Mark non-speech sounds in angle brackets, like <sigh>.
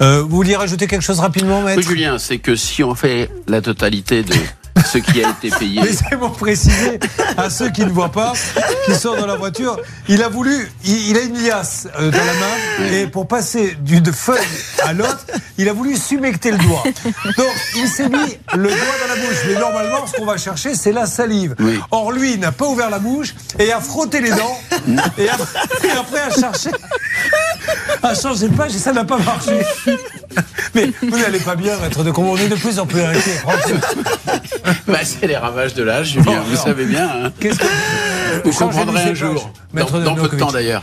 Euh, vous vouliez rajouter quelque chose rapidement, maître Oui, Julien, c'est que si on fait la totalité de ce qui a été payé. <laughs> Laissez-moi préciser à ceux qui ne voient pas, qui sont dans la voiture, il a voulu, il, il a une liasse euh, dans la main, et pour passer d'une feuille à l'autre, il a voulu sumecter le doigt. Donc, il s'est mis le doigt dans la bouche. Mais normalement, ce qu'on va chercher, c'est la salive. Oui. Or, lui, il n'a pas ouvert la bouche et a frotté les dents, et après, et après a cherché a changé de page et ça n'a pas marché. <laughs> Mais vous n'allez pas bien, maître de On est de plus en plus inquiet. Bah, c'est les ravages de l'âge, Julien, Bon, vous savez bien. hein. Qu'est-ce que Vous Changez comprendrez un jour, dans, dans peu de temps d'ailleurs.